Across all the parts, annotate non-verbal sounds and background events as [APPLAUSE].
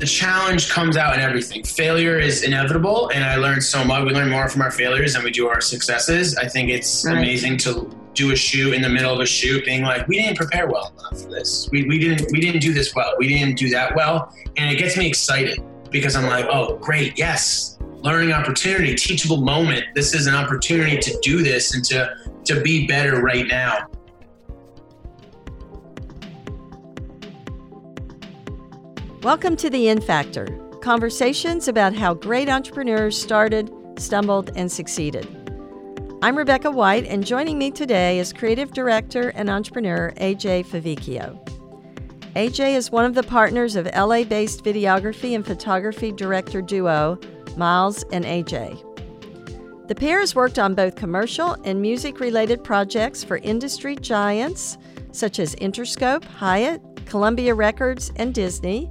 the challenge comes out in everything. Failure is inevitable, and I learned so much. We learn more from our failures than we do our successes. I think it's right. amazing to do a shoot in the middle of a shoot, being like, we didn't prepare well enough for this. We, we didn't we didn't do this well. We didn't do that well, and it gets me excited because I'm like, oh, great, yes, learning opportunity, teachable moment. This is an opportunity to do this and to to be better right now. Welcome to the In Factor conversations about how great entrepreneurs started, stumbled, and succeeded. I'm Rebecca White, and joining me today is creative director and entrepreneur AJ Favicchio. AJ is one of the partners of LA based videography and photography director duo Miles and AJ. The pair has worked on both commercial and music related projects for industry giants such as Interscope, Hyatt, Columbia Records, and Disney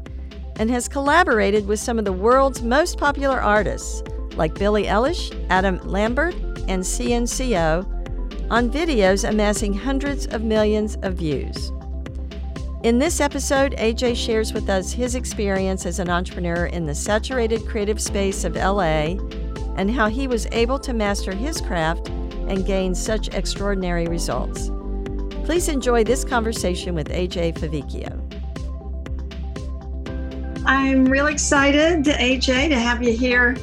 and has collaborated with some of the world's most popular artists like Billie Eilish, Adam Lambert, and CNCO on videos amassing hundreds of millions of views. In this episode, AJ shares with us his experience as an entrepreneur in the saturated creative space of LA and how he was able to master his craft and gain such extraordinary results. Please enjoy this conversation with AJ Favicchio. I'm really excited, AJ, to have you here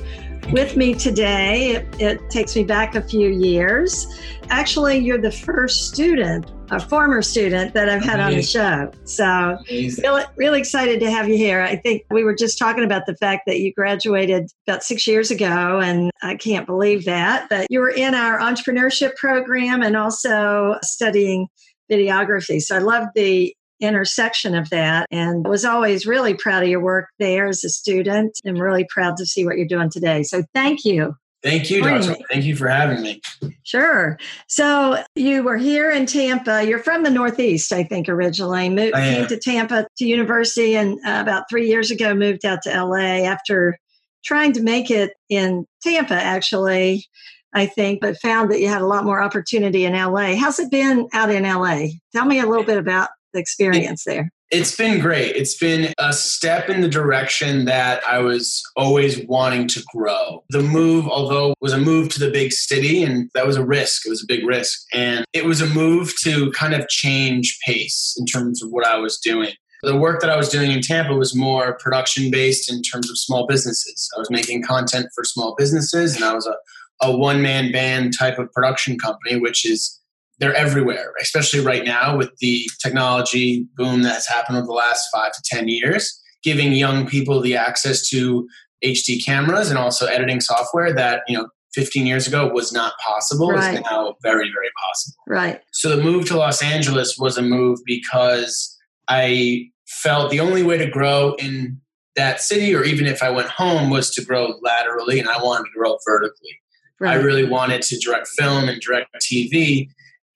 with me today. It, it, takes me back a few years. Actually, you're the first student, a former student that I've had Amazing. on the show. So, really, really excited to have you here. I think we were just talking about the fact that you graduated about six years ago, and I can't believe that. But you were in our entrepreneurship program and also studying videography. So, I love the intersection of that and was always really proud of your work there as a student and really proud to see what you're doing today. So thank you. Thank you, Doctor. Thank you for having me. Sure. So you were here in Tampa. You're from the Northeast, I think, originally. Moved, came to Tampa to university, and uh, about three years ago, moved out to LA after trying to make it in Tampa, actually. I think, but found that you had a lot more opportunity in LA. How's it been out in LA? Tell me a little bit about the experience there? It's been great. It's been a step in the direction that I was always wanting to grow. The move, although was a move to the big city, and that was a risk. It was a big risk. And it was a move to kind of change pace in terms of what I was doing. The work that I was doing in Tampa was more production based in terms of small businesses. I was making content for small businesses, and I was a, a one man band type of production company, which is they're everywhere, especially right now with the technology boom that's happened over the last five to 10 years, giving young people the access to HD cameras and also editing software that, you know, 15 years ago was not possible right. is now very, very possible. Right. So the move to Los Angeles was a move because I felt the only way to grow in that city, or even if I went home, was to grow laterally and I wanted to grow vertically. Right. I really wanted to direct film and direct TV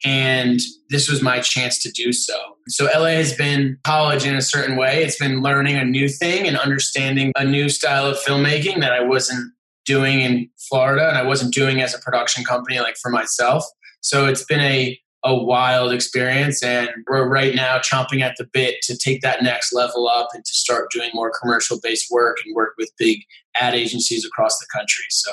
and this was my chance to do so. So LA has been college in a certain way. It's been learning a new thing and understanding a new style of filmmaking that I wasn't doing in Florida and I wasn't doing as a production company like for myself. So it's been a a wild experience and we're right now chomping at the bit to take that next level up and to start doing more commercial based work and work with big ad agencies across the country. So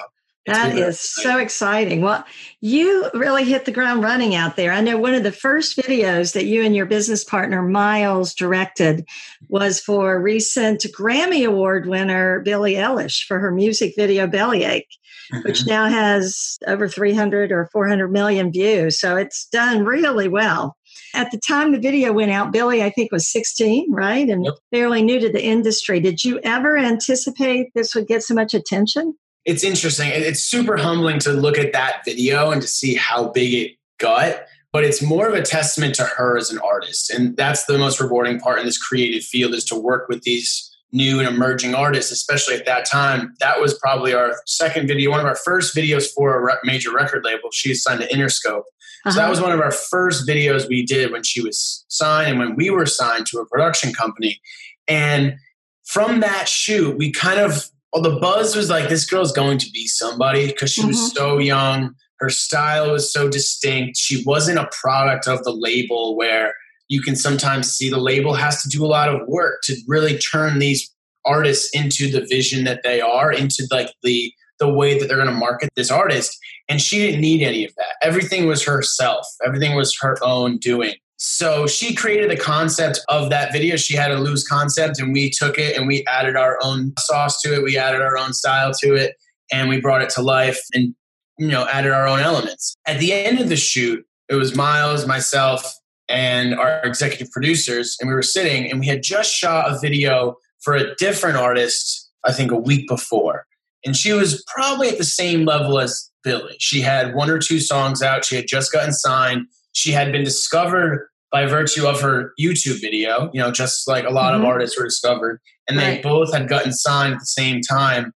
that is so exciting. Well, you really hit the ground running out there. I know one of the first videos that you and your business partner Miles directed was for recent Grammy Award winner Billie Eilish for her music video Bellyache, mm-hmm. which now has over 300 or 400 million views. So it's done really well. At the time the video went out, Billie, I think, was 16, right? And yep. fairly new to the industry. Did you ever anticipate this would get so much attention? It's interesting. It's super humbling to look at that video and to see how big it got. But it's more of a testament to her as an artist. And that's the most rewarding part in this creative field is to work with these new and emerging artists, especially at that time. That was probably our second video, one of our first videos for a major record label. She signed to Interscope. Uh-huh. So that uh-huh. was one of our first videos we did when she was signed and when we were signed to a production company. And from that shoot, we kind of well, the buzz was like this girl's going to be somebody because she mm-hmm. was so young. Her style was so distinct. She wasn't a product of the label where you can sometimes see the label has to do a lot of work to really turn these artists into the vision that they are, into like the the way that they're going to market this artist. And she didn't need any of that. Everything was herself. Everything was her own doing. So she created the concept of that video. She had a loose concept, and we took it and we added our own sauce to it. We added our own style to it, and we brought it to life and you know added our own elements. At the end of the shoot, it was Miles, myself, and our executive producers, and we were sitting, and we had just shot a video for a different artist. I think a week before, and she was probably at the same level as Billie. She had one or two songs out. She had just gotten signed she had been discovered by virtue of her YouTube video, you know, just like a lot mm-hmm. of artists were discovered. And right. they both had gotten signed at the same time.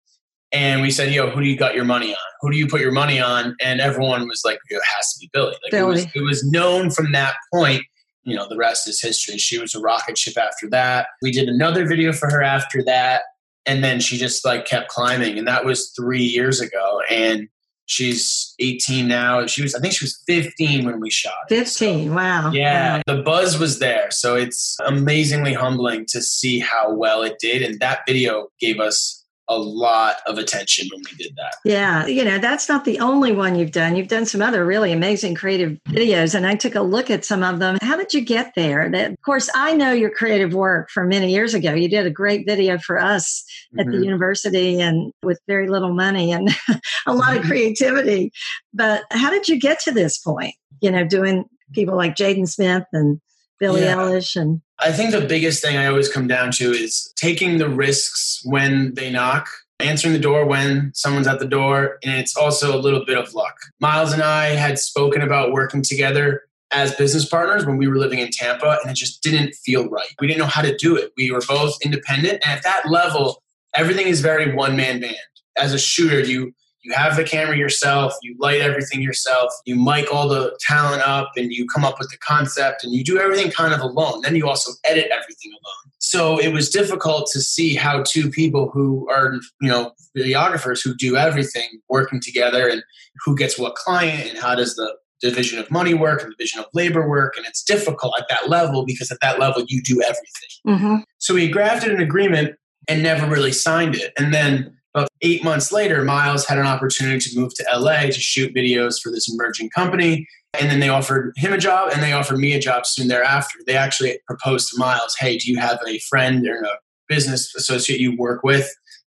And we said, yo, who do you got your money on? Who do you put your money on? And everyone was like, it has to be Billie. Like Billie. It, was, it was known from that point. You know, the rest is history. She was a rocket ship after that. We did another video for her after that. And then she just like kept climbing. And that was three years ago. And She's 18 now. She was, I think she was 15 when we shot. 15, so, wow. Yeah, wow. the buzz was there. So it's amazingly humbling to see how well it did. And that video gave us a lot of attention when we did that. Yeah, you know, that's not the only one you've done. You've done some other really amazing creative videos, and I took a look at some of them. How did you get there? That, of course, I know your creative work from many years ago. You did a great video for us at mm-hmm. the university and with very little money and [LAUGHS] a lot of mm-hmm. creativity. But how did you get to this point? You know, doing people like Jaden Smith and Billie yeah. Eilish and I think the biggest thing I always come down to is taking the risks when they knock, answering the door when someone's at the door, and it's also a little bit of luck. Miles and I had spoken about working together as business partners when we were living in Tampa, and it just didn't feel right. We didn't know how to do it. We were both independent, and at that level, everything is very one man band. As a shooter, you you have the camera yourself, you light everything yourself, you mic all the talent up, and you come up with the concept, and you do everything kind of alone. Then you also edit everything alone. So it was difficult to see how two people who are, you know, videographers who do everything working together and who gets what client and how does the division of money work and division of labor work. And it's difficult at that level because at that level you do everything. Mm-hmm. So we drafted an agreement and never really signed it. And then about eight months later, Miles had an opportunity to move to LA to shoot videos for this emerging company. And then they offered him a job and they offered me a job soon thereafter. They actually proposed to Miles, hey, do you have a friend or a business associate you work with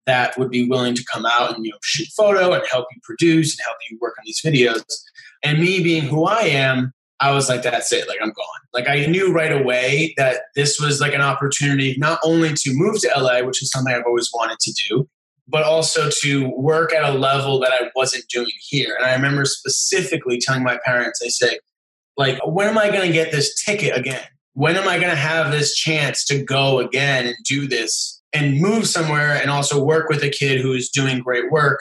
that would be willing to come out and you know shoot photo and help you produce and help you work on these videos? And me being who I am, I was like, that's it. Like, I'm gone. Like, I knew right away that this was like an opportunity not only to move to LA, which is something I've always wanted to do, but also to work at a level that I wasn't doing here. And I remember specifically telling my parents, I say, like, when am I going to get this ticket again? When am I going to have this chance to go again and do this and move somewhere and also work with a kid who is doing great work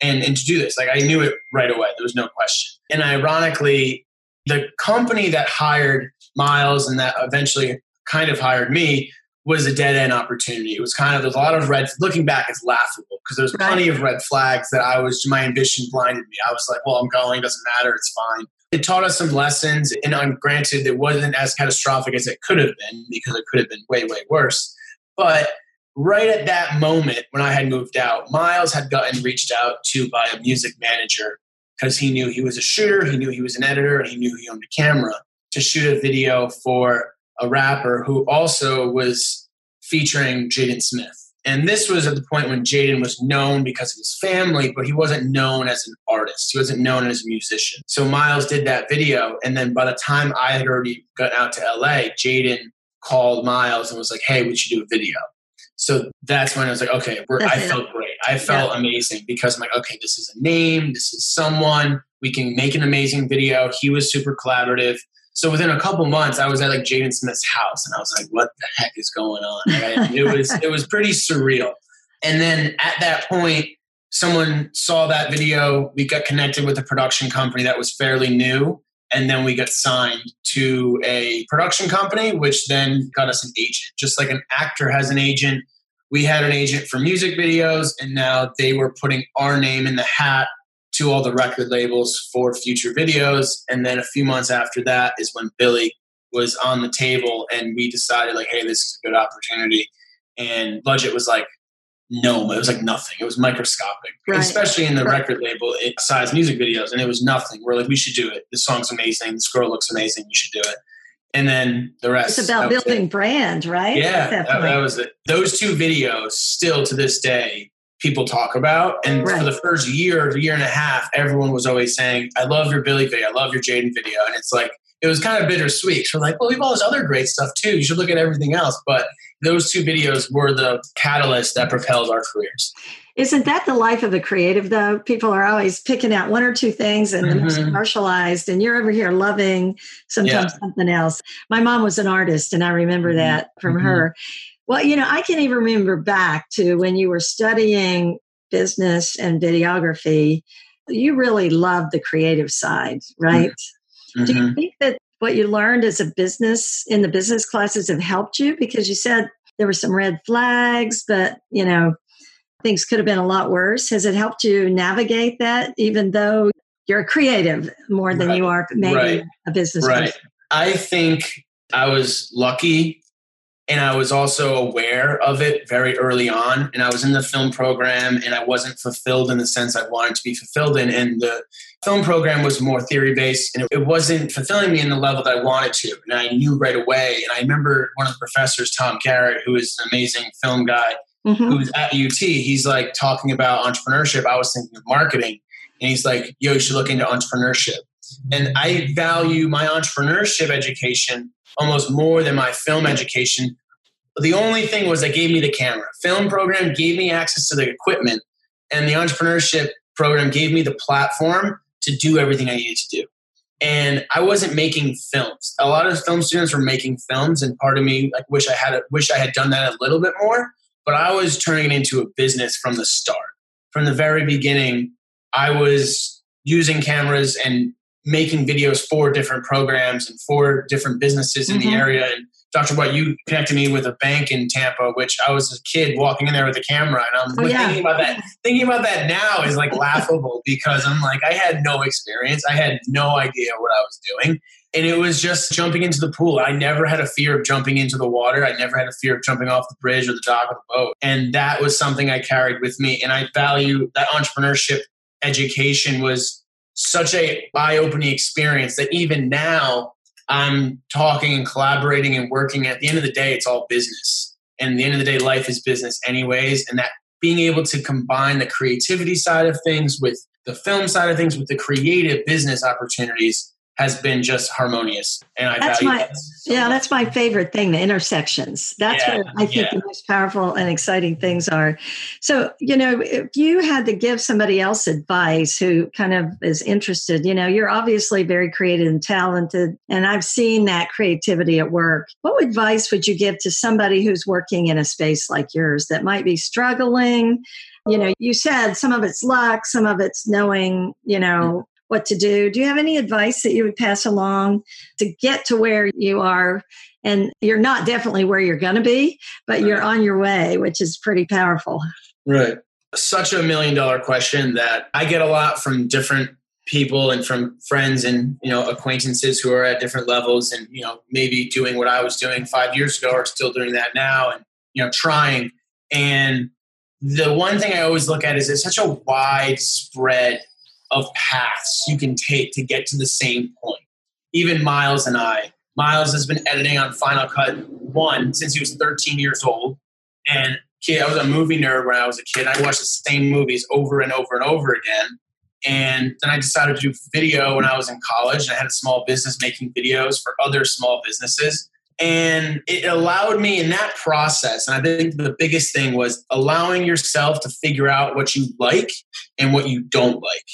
and, and to do this? Like, I knew it right away. There was no question. And ironically, the company that hired Miles and that eventually kind of hired me was a dead end opportunity. It was kind of there's a lot of red. Looking back, it's laughable because there's right. plenty of red flags that I was my ambition blinded me. I was like, well, I'm going, doesn't matter, it's fine. It taught us some lessons, and I'm granted it wasn't as catastrophic as it could have been because it could have been way way worse. But right at that moment when I had moved out, Miles had gotten reached out to by a music manager because he knew he was a shooter, he knew he was an editor, and he knew he owned a camera to shoot a video for a rapper who also was featuring Jaden Smith. And this was at the point when Jaden was known because of his family, but he wasn't known as an artist. He wasn't known as a musician. So Miles did that video. And then by the time I had already gotten out to LA, Jaden called Miles and was like, hey, we should do a video. So that's when I was like, okay, I felt great. I felt yeah. amazing because I'm like, okay, this is a name, this is someone, we can make an amazing video. He was super collaborative. So within a couple months, I was at like Jaden Smith's house, and I was like, "What the heck is going on?" [LAUGHS] it was it was pretty surreal. And then at that point, someone saw that video. We got connected with a production company that was fairly new, and then we got signed to a production company, which then got us an agent. Just like an actor has an agent, we had an agent for music videos, and now they were putting our name in the hat to all the record labels for future videos. And then a few months after that is when Billie was on the table and we decided like, hey, this is a good opportunity. And budget was like no, it was like nothing. It was microscopic, right. especially in the right. record label it, size music videos, and it was nothing. We're like, we should do it. This song's amazing. This girl looks amazing. You should do it. And then the rest. It's about building it. brand, right? Yeah, that, that, was it. Those two videos, still to this day, people talk about. And right. for the first year, year and a half, everyone was always saying, "I love your Billie video. I love your Jaden video." And it's like it was kind of bittersweet. So we're like, well, we have all this other great stuff too. You should look at everything else. But those two videos were the catalyst that propelled our careers. Isn't that the life of the creative, though? People are always picking out one or two things and mm-hmm. commercialized, and you're over here loving sometimes yeah. something else. My mom was an artist, and I remember mm-hmm. that from mm-hmm. her. Well, you know, I can even remember back to when you were studying business and videography. You really loved the creative side, right? Mm-hmm. Do you mm-hmm. think that what you learned as a business in the business classes have helped you? Because you said there were some red flags, but you know, things could have been a lot worse. Has it helped you navigate that, even though you're a creative more than right. you are maybe right. a business right. person? I think I was lucky and I was also aware of it very early on. And I was in the film program and I wasn't fulfilled in the sense I wanted to be fulfilled in. And the film program was more theory based and it wasn't fulfilling me in the level that I wanted to. And I knew right away. And I remember one of the professors, Tom Garrett, who is an amazing film guy, mm-hmm. who was at UT, he's like talking about entrepreneurship. I was thinking of marketing. And he's like, yo, you should look into entrepreneurship. And I value my entrepreneurship education almost more than my film education. The only thing was they gave me the camera. Film program gave me access to the equipment, and the entrepreneurship program gave me the platform to do everything I needed to do. And I wasn't making films. A lot of film students were making films, and part of me like wish I had wish I had done that a little bit more. But I was turning it into a business from the start. From the very beginning, I was using cameras and making videos for different programs and for different businesses in mm-hmm. the area. And Dr. White, you connected me with a bank in Tampa, which I was a kid walking in there with a camera, and I'm oh, yeah. thinking about that. Thinking about that now is like [LAUGHS] laughable because I'm like, I had no experience, I had no idea what I was doing, and it was just jumping into the pool. I never had a fear of jumping into the water. I never had a fear of jumping off the bridge or the dock of the boat, and that was something I carried with me. And I value that entrepreneurship education was such a eye-opening experience that even now I'm talking and collaborating and working. At the end of the day, it's all business. And the end of the day, life is business, anyways. And that being able to combine the creativity side of things with the film side of things with the creative business opportunities has been just harmonious and i that's value my, that so yeah much. that's my favorite thing the intersections. That's yeah, what i think yeah. the most powerful and exciting things are. So you know if you had to give somebody else advice who kind of is interested you know you're obviously very creative and talented and i've seen that creativity at work. What advice would you give to somebody who's working in a space like yours that might be struggling? You know you said some of it's luck some of it's knowing you mm. know what to do. Do you have any advice that you would pass along to get to where you are? And you're not definitely where you're going to be, but right. you're on your way, which is pretty powerful. Right. Such a million dollar question that I get a lot from different people and from friends and you know acquaintances who are at different levels and you know maybe doing what I was doing 5 years ago or still doing that now and you know trying and the one thing I always look at is it's such a widespread of paths you can take to get to the same point. Even Miles and I, Miles has been editing on Final Cut 1 since he was 13 years old. And kid, I was a movie nerd when I was a kid. I watched the same movies over and over and over again. And then I decided to do video when I was in college. And I had a small business making videos for other small businesses. And it allowed me in that process. And I think the biggest thing was allowing yourself to figure out what you like and what you don't like.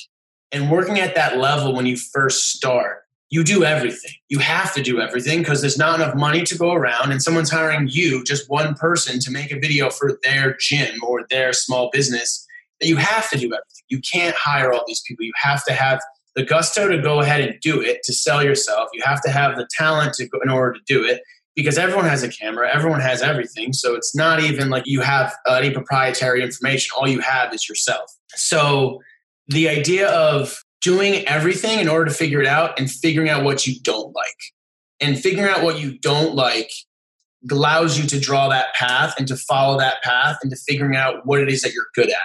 And working at that level when you first start, you do everything. You have to do everything because there's not enough money to go around, and someone's hiring you, just one person, to make a video for their gym or their small business. That you have to do everything. You can't hire all these people. You have to have the gusto to go ahead and do it to sell yourself. You have to have the talent to go in order to do it because everyone has a camera, everyone has everything. So it's not even like you have any proprietary information. All you have is yourself. So the idea of doing everything in order to figure it out and figuring out what you don't like. And figuring out what you don't like allows you to draw that path and to follow that path and to figuring out what it is that you're good at.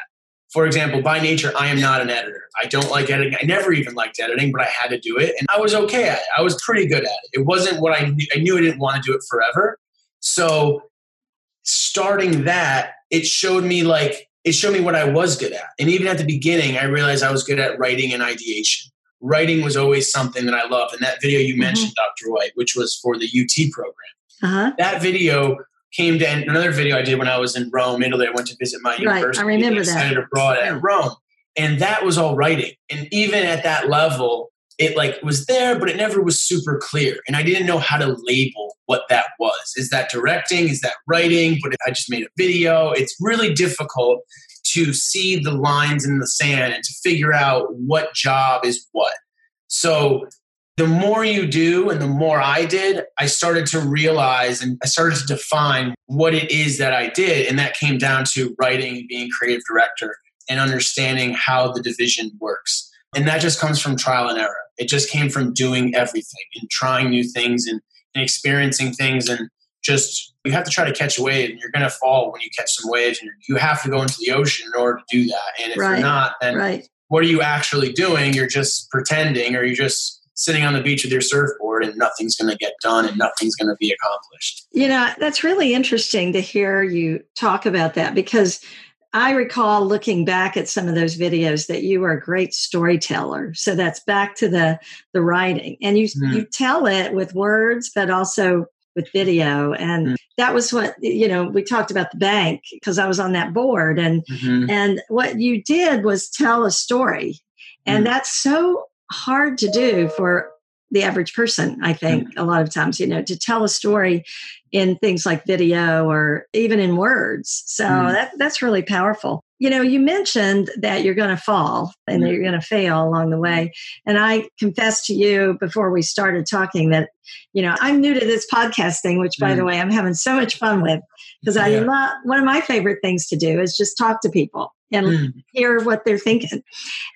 For example, by nature, I am not an editor. I don't like editing. I never even liked editing, but I had to do it. And I was okay at it. I was pretty good at it. It wasn't what I knew. I knew I didn't want to do it forever. So starting that, it showed me like, it showed me what I was good at. And even at the beginning, I realized I was good at writing and ideation. Writing was always something that I loved. And that video you mm-hmm. mentioned, Dr. White, which was for the UT program, uh-huh. that video came to another video I did when I was in Rome, Italy. I went to visit my university. I remember that. Studied abroad yeah. at Rome, and that was all writing. And even at that level, it like was there, but it never was super clear. And I didn't know how to label what that was. Is that directing? Is that writing? But I just made a video. It's really difficult to see the lines in the sand and to figure out what job is what. So the more you do and the more I did, I started to realize and I started to define what it is that I did. And that came down to writing, being creative director, and understanding how the division works. And that just comes from trial and error. It just came from doing everything and trying new things and, and experiencing things. And just, you have to try to catch a wave and you're going to fall when you catch some waves. And you have to go into the ocean in order to do that. And if right. you're not, then right. what are you actually doing? You're just pretending or you're just, sitting on the beach with your surfboard and nothing's going to get done and nothing's going to be accomplished. You know, that's really interesting to hear you talk about that because I recall looking back at some of those videos that you are a great storyteller. So that's back to the the writing. And you mm. you tell it with words but also with video and mm. that was what you know we talked about the bank because I was on that board and mm-hmm. and what you did was tell a story. And mm. that's so hard to do for the average person, I think, mm-hmm. a lot of times, you know, to tell a story in things like video or even in words. So mm. that, that's really powerful. You know, you mentioned that you're going to fall and mm. that you're going to fail along the way. And I confess to you before we started talking that, you know, I'm new to this podcasting, which by mm. the way, I'm having so much fun with because yeah. I love one of my favorite things to do is just talk to people and mm. hear what they're thinking.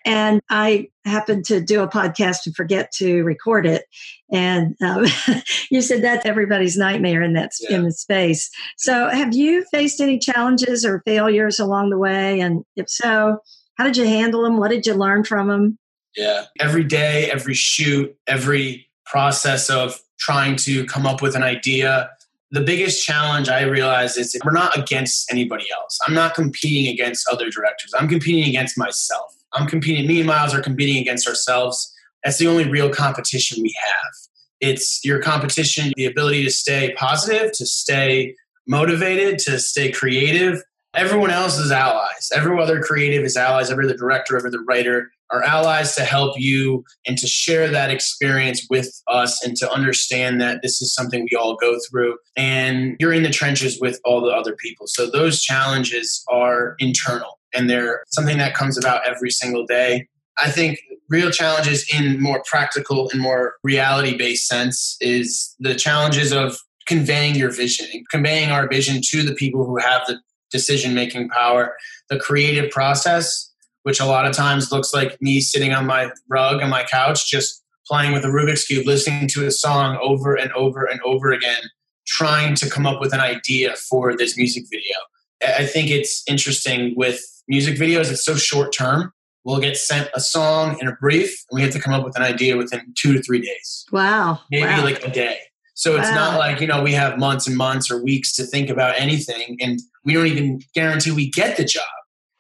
And I happened to do a podcast and forget to record it. And um, [LAUGHS] you said that's everybody's nightmare in that yeah. in the space. So, have you faced any challenges or failures along the way? And if so, how did you handle them? What did you learn from them? Yeah, every day, every shoot, every process of trying to come up with an idea the biggest challenge I realize is we're not against anybody else. I'm not competing against other directors. I'm competing against myself. I'm competing, me and Miles are competing against ourselves. That's the only real competition we have. It's your competition, the ability to stay positive, to stay motivated, to stay creative. Everyone else is allies. Every other creative is allies. Every other director, every other writer are allies to help you and to share that experience with us and to understand that this is something we all go through and you're in the trenches with all the other people so those challenges are internal and they're something that comes about every single day i think real challenges in more practical and more reality based sense is the challenges of conveying your vision conveying our vision to the people who have the decision making power the creative process which a lot of times looks like me sitting on my rug on my couch, just playing with a Rubik's Cube, listening to a song over and over and over again, trying to come up with an idea for this music video. I think it's interesting with music videos, it's so short term. We'll get sent a song in a brief, and we have to come up with an idea within two to three days. Wow. Maybe wow. like a day. So it's wow. not like, you know, we have months and months or weeks to think about anything, and we don't even guarantee we get the job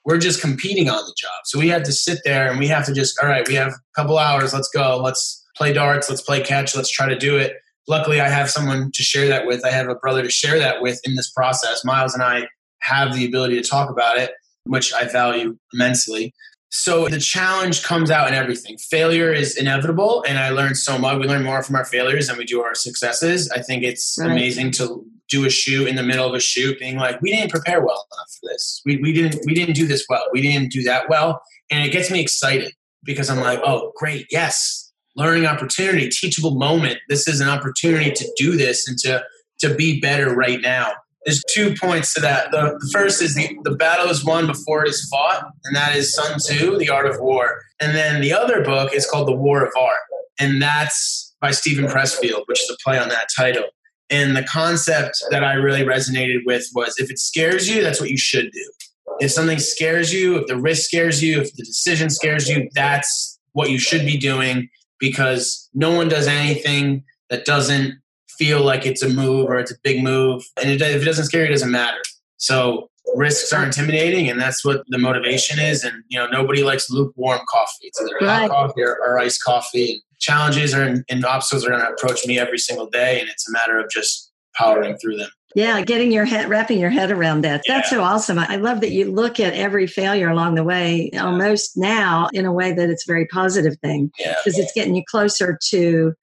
we're just competing on the job. So we have to sit there and we have to just, all right, we have a couple hours, let's go, let's play darts, let's play catch, let's try to do it. Luckily, I have someone to share that with. I have a brother to share that with in this process. Miles and I have the ability to talk about it, which I value immensely. So the challenge comes out in everything. Failure is inevitable, and I learned so much. We learn more from our failures than we do our successes. I think it's right. amazing to do a shoot in the middle of a shoot, being like, "We didn't prepare well enough for this. We, we didn't we didn't do this well. We didn't do that well," and it gets me excited because I'm like, "Oh, great, yes, learning opportunity, teachable moment. This is an opportunity to do this and to to be better right now." There's two points to that. The, the, first is the, the battle is won before it is fought, and that is Sun Tzu, The Art of War. And then the other book is called The War of Art, and that's by Steven Pressfield, which is a play on that title. And the concept that I really resonated with was if it scares you, that's what you should do. If something scares you, if the risk scares you, if the decision scares you, that's what you should be doing because no one does anything that doesn't feel like it's a move or it's a big move. And it, if it doesn't scare you, it doesn't matter. So risks are intimidating and that's what the motivation is. And, you know, nobody likes lukewarm coffee. It's either hot coffee or, or iced coffee. And challenges are, and obstacles are going to approach me every single day. And it's a matter of just powering through them. Yeah, getting your head, wrapping your head around that. Yeah. That's so awesome. I love that you look at every failure along the way almost now in a way that it's a very positive thing because yeah. it's getting you closer to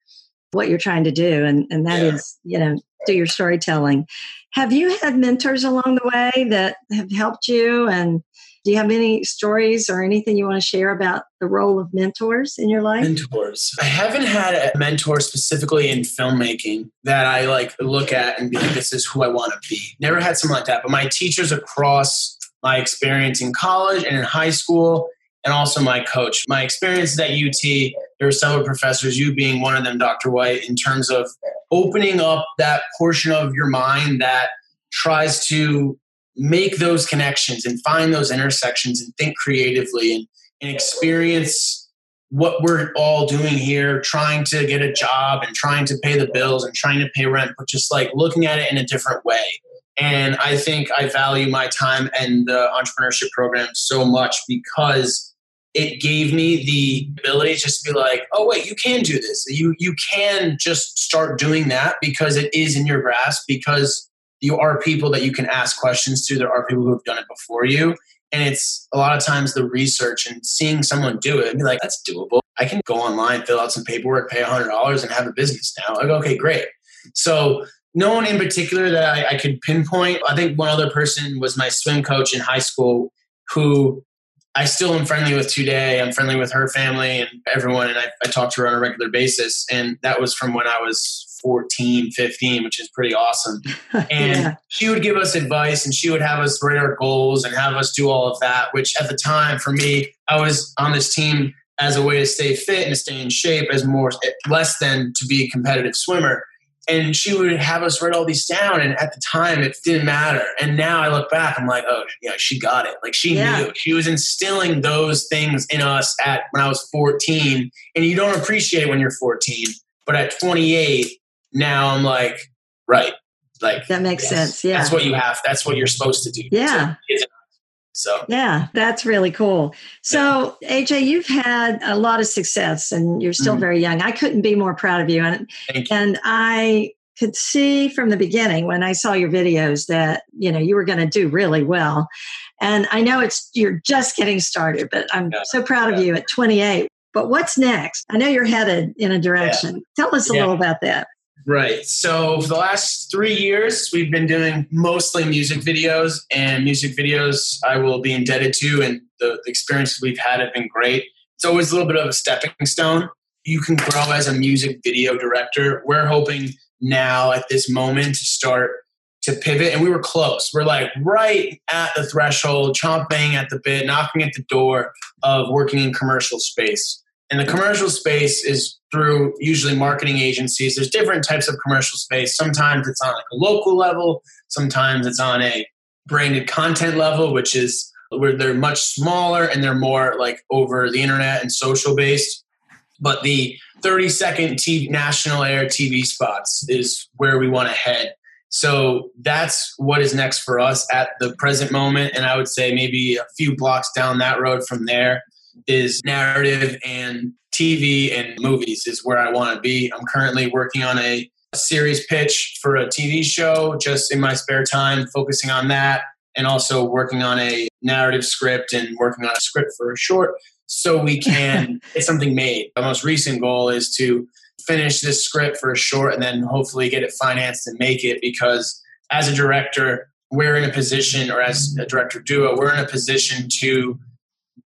what you're trying to do. And, and that yeah. is, you know, do your storytelling. Have you had mentors along the way that have helped you? And do you have any stories or anything you want to share about the role of mentors in your life? Mentors. I haven't had a mentor specifically in filmmaking that I like look at and be like, this is who I want to be. Never had someone like that. But my teachers across my experience in college and in high school and also my coach. My experience at UT, there were several professors, you being one of them, Dr. White, in terms of opening up that portion of your mind that tries to make those connections and find those intersections and think creatively and, and experience what we're all doing here, trying to get a job and trying to pay the bills and trying to pay rent, but just like looking at it in a different way. And I think I value my time and the entrepreneurship program so much because it gave me the ability to just to be like, oh wait, you can do this. You you can just start doing that because it is in your grasp because you are people that you can ask questions to. There are people who have done it before you. And it's a lot of times the research and seeing someone do it be like, that's doable. I can go online, fill out some paperwork, pay $100 and have a business now. Go, okay, great. So no one in particular that I, I, could pinpoint. I think one other person was my swim coach in high school who I still am friendly with today. I'm friendly with her family and everyone, and I, I talk to her on a regular basis. And that was from when I was 14, 15, which is pretty awesome. [LAUGHS] And yeah. she would give us advice and she would have us write our goals and have us do all of that, which at the time for me, I was on this team as a way to stay fit and to stay in shape as more less than to be a competitive swimmer and she would have us write all these down and at the time it didn't matter. And now i look back i'm like oh yeah she got it. Like she yeah. knew. She was instilling those things in us at when i was 14 and you don't appreciate when you're 14 but at 28 now i'm like right like that makes yes, sense yeah. That's what you have that's what you're supposed to do. Yeah. So so yeah, that's really cool. So yeah. AJ, you've had a lot of success, and you're still mm-hmm. very young. I couldn't be more proud of you. And you. and I could see from the beginning when I saw your videos that you know you were going to do really well. And I know it's you're just getting started, but I'm yeah. so proud yeah. of you at 28. But what's next? I know you're headed in a direction. Tell us a little about that. Right. So for the last three years, we've been doing mostly music videos, and music videos I will be indebted to, and the, the experiences we've had have been great. It's always a little bit of a stepping stone. You can grow as a music video director. We're hoping now at this moment to start to pivot, and we were close. We're like right at the threshold, chomping at the bit, knocking at the door of working in commercial space. And the commercial space is through usually marketing agencies. There's different types of commercial space. Sometimes it's on like a local level, sometimes it's on a branded content level, which is where they're much smaller and they're more like over the internet and social based. But the 30 second TV, national air TV spots is where we want to head. So that's what is next for us at the present moment. And I would say maybe a few blocks down that road from there is narrative and TV and movies is where I want to be. I'm currently working on a, a series pitch for a TV show just in my spare time, focusing on that and also working on a narrative script and working on a script for a short so we [LAUGHS] can get something made. My most recent goal is to finish this script for a short and then hopefully get it financed and make it because as a director, we're in a position, or as a director duo, we're in a position to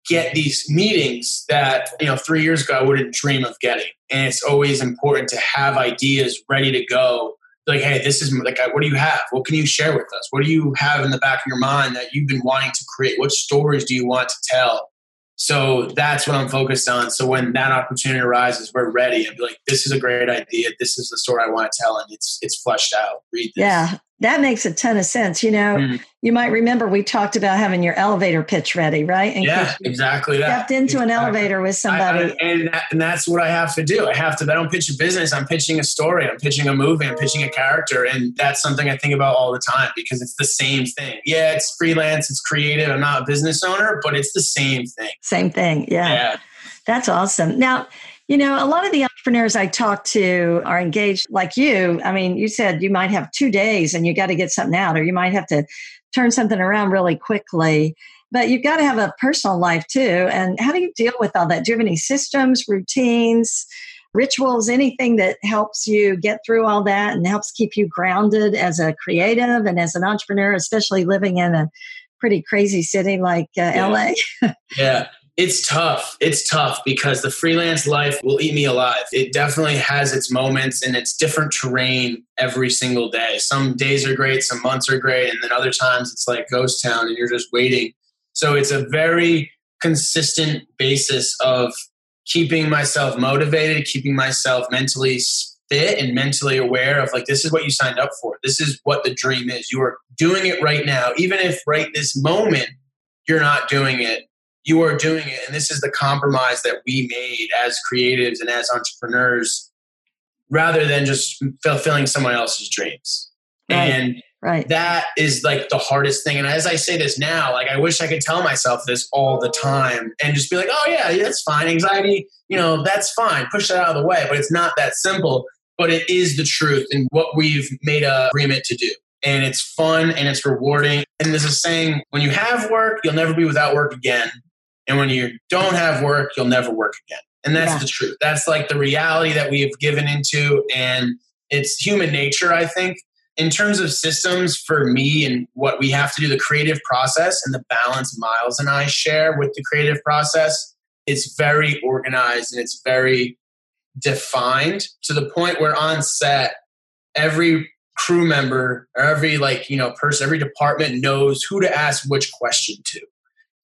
get these meetings that you know three years ago I wouldn't dream of getting. And it's always important to have ideas ready to go. Like, hey, this is like, what do you have? What can you share with us? What do you have in the back of your mind that you've been wanting to create? What stories do you want to tell? So that's what I'm focused on. So when that opportunity arises, we're ready. I'd be like, this is a great idea. This is the story I want to tell, and it's it's fleshed out. Read this. Yeah, that makes a ton of sense. You know, mm. you might remember we talked about having your elevator pitch ready, right? And yeah, exactly that. Stepped into exactly. an elevator with somebody. I, I, and, that, and that's what I have to do. I have to, I don't pitch a business, I'm pitching a story, I'm pitching a movie, I'm pitching a character. And that's something I think about all the time because it's the same thing. Yeah, it's freelance, it's creative. I'm not a business owner, but it's the same thing. Same thing. Yeah. yeah. That's awesome. Now, you know, a lot of the entrepreneurs I talk to are engaged like you. I mean, you said you might have two days and you got to get something out, or you might have to turn something around really quickly. But you've got to have a personal life too. And how do you deal with all that? Do you have any systems, routines, rituals, anything that helps you get through all that and helps keep you grounded as a creative and as an entrepreneur, especially living in a pretty crazy city like uh, yeah. LA? yeah. It's tough. It's tough because the freelance life will eat me alive. It definitely has its moments and it's different terrain every single day. Some days are great, some months are great, and then other times it's like ghost town and you're just waiting. So it's a very consistent basis of keeping myself motivated, keeping myself mentally fit and mentally aware of like this is what you signed up for. This is what the dream is. You are doing it right now. Even if right this moment you're not doing it, you are doing it. And this is the compromise that we made as creatives and as entrepreneurs rather than just fulfilling someone else's dreams. Right. And right. that is like the hardest thing. And as I say this now, like I wish I could tell myself this all the time and just be like, oh yeah, yeah that's fine. Anxiety, you know, that's fine. Push that out of the way. But it's not that simple. But it is the truth and what we've made a agreement to do. And it's fun and it's rewarding. And there's a saying, when you have work, you'll never be without work again. And when you don't have work, you'll never work again. And that's yeah. the truth. That's like the reality that we've given into. And it's human nature, I think. In terms of systems for me and what we have to do, the creative process and the balance Miles and I share with the creative process, it's very organized and it's very defined to the point where on set, every crew member or every like you know person every department knows who to ask which question to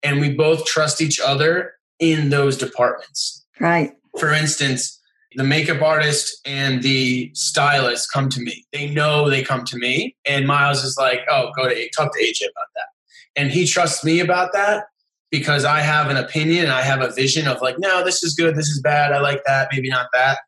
and we both trust each other in those departments. Right. For instance, the makeup artist and the stylist come to me. They know they come to me, and Miles is like, "Oh, go to talk to AJ about that," and he trusts me about that because I have an opinion, I have a vision of like, "No, this is good, this is bad, I like that, maybe not that,"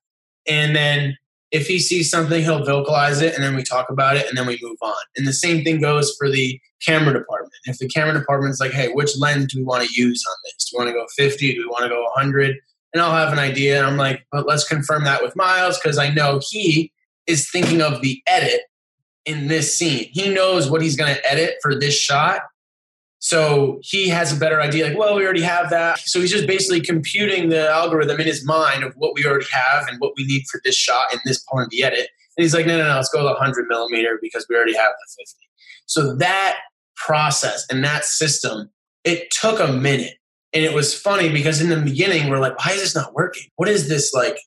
and then if he sees something, he'll vocalize it and then we talk about it and then we move on. And the same thing goes for the camera department. If the camera department's like, hey, which lens do we want to use on this? Do we want to go 50? Do we want to go 100? And I'll have an idea. And I'm like, but let's confirm that with Miles because I know he is thinking of the edit in this scene. He knows what he's going to edit for this shot. So he has a better idea, like, well, we already have that. So he's just basically computing the algorithm in his mind of what we already have and what we need for this shot in this part of the edit. And he's like, no, no, no, let's go to the 100 millimeter because we already have the 50. So that process and that system, it took a minute. And it was funny because in the beginning, we're like, why is this not working? What is this like,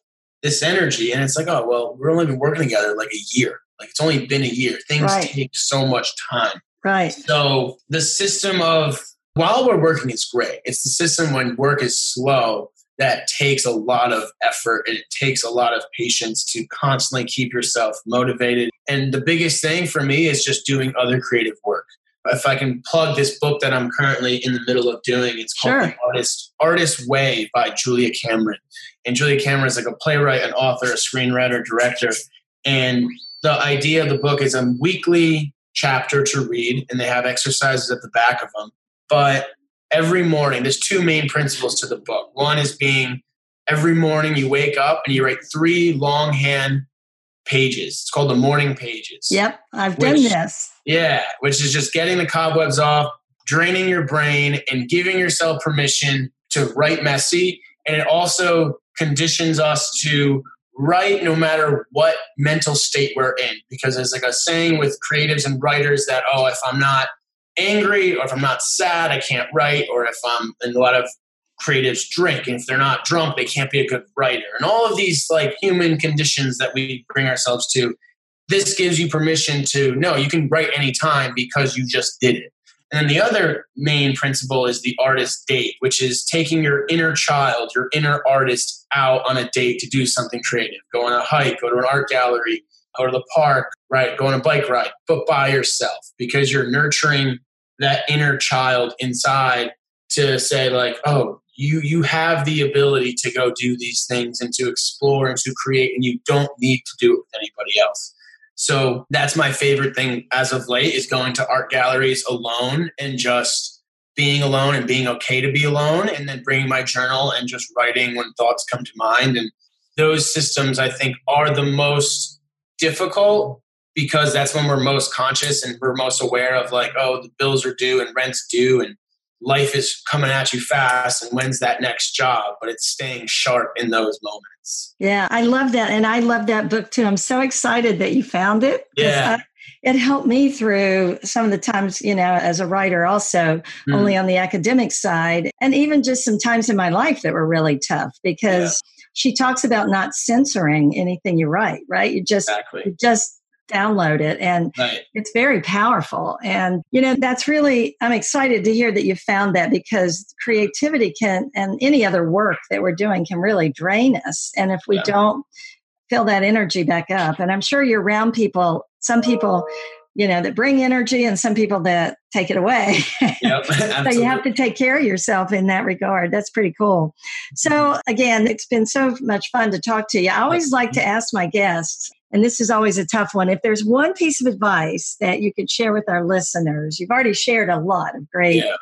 this energy? And it's like, oh, well, we're only been working together like a year. Like it's only been a year. Things right. take so much time. Right. So the system of while we're working is great. It's the system when work is slow that takes a lot of effort and it takes a lot of patience to constantly keep yourself motivated. And the biggest thing for me is just doing other creative work. If I can plug this book that I'm currently in the middle of doing, it's called sure. The Artist Artist Way by Julia Cameron. And Julia Cameron is like a playwright, an author, a screenwriter, director. And the idea of the book is a weekly chapter to read, and they have exercises at the back of them. But every morning, there's two main principles to the book. One is being every morning you wake up and you write three longhand pages. It's called the morning pages. Yep, I've which, done this. Yeah, which is just getting the cobwebs off, draining your brain, and giving yourself permission to write messy. And it also conditions us to write no matter what mental state we're in. Because there's like a saying with creatives and writers that, oh, if I'm not angry or if I'm not sad, I can't write, or if um, I'm in a lot of creatives drink and if they're not drunk they can't be a good writer and all of these like human conditions that we bring ourselves to this gives you permission to no you can write anytime because you just did it And then the other main principle is the artist date, which is taking your inner child, your inner artist out on a date to do something creative. Go on a hike, go to an art gallery, go to the park, right? Go on a bike ride, but by yourself because you're nurturing that inner child inside to say like, oh, you you have the ability to go do these things and to explore and to create and you don't need to do it with anybody else so that's my favorite thing as of late is going to art galleries alone and just being alone and being okay to be alone and then bringing my journal and just writing when thoughts come to mind. And those systems i think are the most difficult because that's when we're most conscious and we're most aware of like oh the bills are due and rent's due and life is coming at you fast and when's that next job but it's staying sharp in those moments yeah i love that and i love that book too i'm so excited that you found it yeah I, it helped me through some of the times you know as a writer also mm. only on the academic side and even just some times in my life that were really tough because yeah. she talks about not censoring anything you write right you just exactly. you just download it and right. it's very powerful. And you know that's really i'm excited to hear that you found that because creativity can and any other work that we're doing can really drain us. And if we yeah. don't fill that energy back up and i'm sure you're around people some people you know that bring energy and some people that take it away. Yep, [LAUGHS] so you have to take care of yourself in that regard. That's pretty cool. So mm-hmm. again it's been so much fun to talk to you. I always like to ask my guests and this is always a tough one. If there's one piece of advice that you could share with our listeners, you've already shared a lot of great yeah.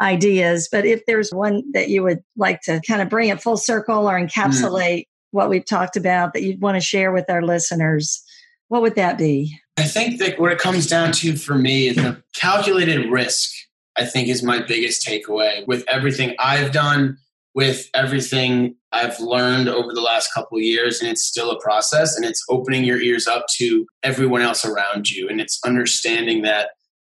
ideas, but if there's one that you would like to kind of bring it full circle or encapsulate mm. what we've talked about that you'd want to share with our listeners, what would that be? I think that what it comes down to for me is the calculated risk, I think, is my biggest takeaway with everything I've done with everything I've learned over the last couple years, and it's still a process, and it's opening your ears up to everyone else around you, and it's understanding that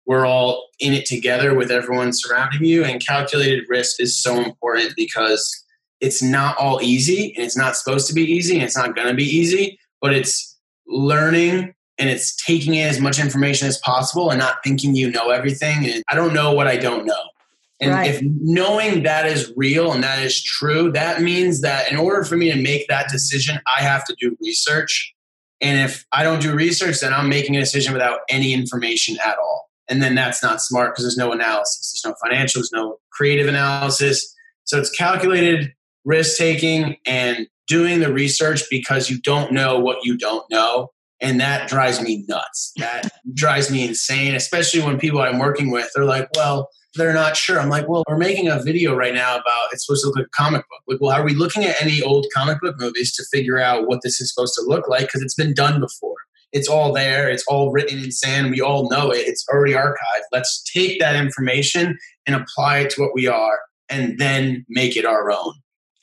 we're all in it together with everyone surrounding you, and calculated risk is so important because it's not all easy, and it's not supposed to be easy, and it's not going to be easy, but it's learning and it's taking in as much information as possible and not thinking you know everything. And I don't know what I don't know. And right. if knowing that is real and that is true, that means that in order for me to make that decision, I have to do research. And if I don't do research, then I'm making a decision without any information at all. And then that's not smart because there's no analysis, there's no financial, there's no creative analysis. So it's calculated risk taking and doing the research because you don't know what you don't know. And that drives me nuts. That drives me insane, especially when people I'm working with are like, well, they're not sure. I'm like, well, we're making a video right now about it's supposed to look like a comic book. Like, well, are we looking at any old comic book movies to figure out what this is supposed to look like? Because it's been done before. It's all there. It's all written in sand. We all know it. It's already archived. Let's take that information and apply it to what we are and then make it our own.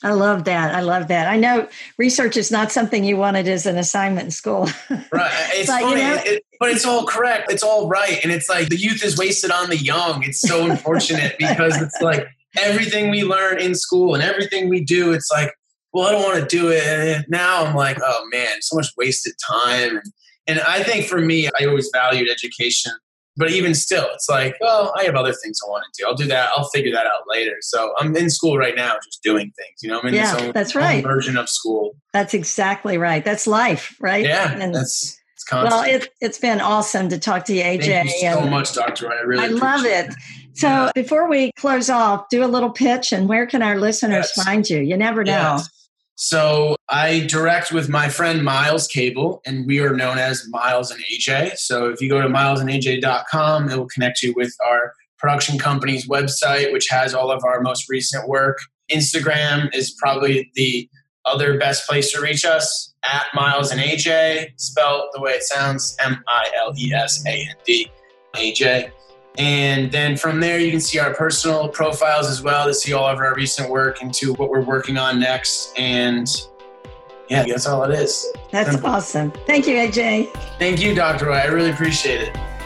I love that. I love that. I know research is not something you wanted as an assignment in school. [LAUGHS] right. It's but, funny, you know, it, but it's all correct. It's all right. And it's like the youth is wasted on the young. It's so unfortunate [LAUGHS] because it's like everything we learn in school and everything we do, it's like, well, I don't want to do it. And now I'm like, oh man, so much wasted time. And, and I think for me, I always valued education but even still, it's like, well, I have other things I want to do. I'll do that. I'll figure that out later. So I'm in school right now, just doing things. You know, I'm in yeah, own, that's right. version of school. That's exactly right. That's life, right? Yeah, and that's it's constant. Well, it, it's been awesome to talk to you, AJ. Thank you so much, Doctor. I really, I love it. So yeah. before we close off, do a little pitch, and where can our listeners yes. find you? You never know. Yes. So I direct with my friend Miles Cable, and we are known as Miles and AJ. So if you go to milesandaj.com, it will connect you with our production company's website, which has all of our most recent work. Instagram is probably the other best place to reach us at Miles and AJ, spelled the way it sounds M I L E S A N D, AJ. And then from there, you can see our personal profiles as well to see all of our recent work and to what we're working on next. And yeah, that's all it is. That's awesome. Thank you, AJ. Thank you, Dr. White. I really appreciate it.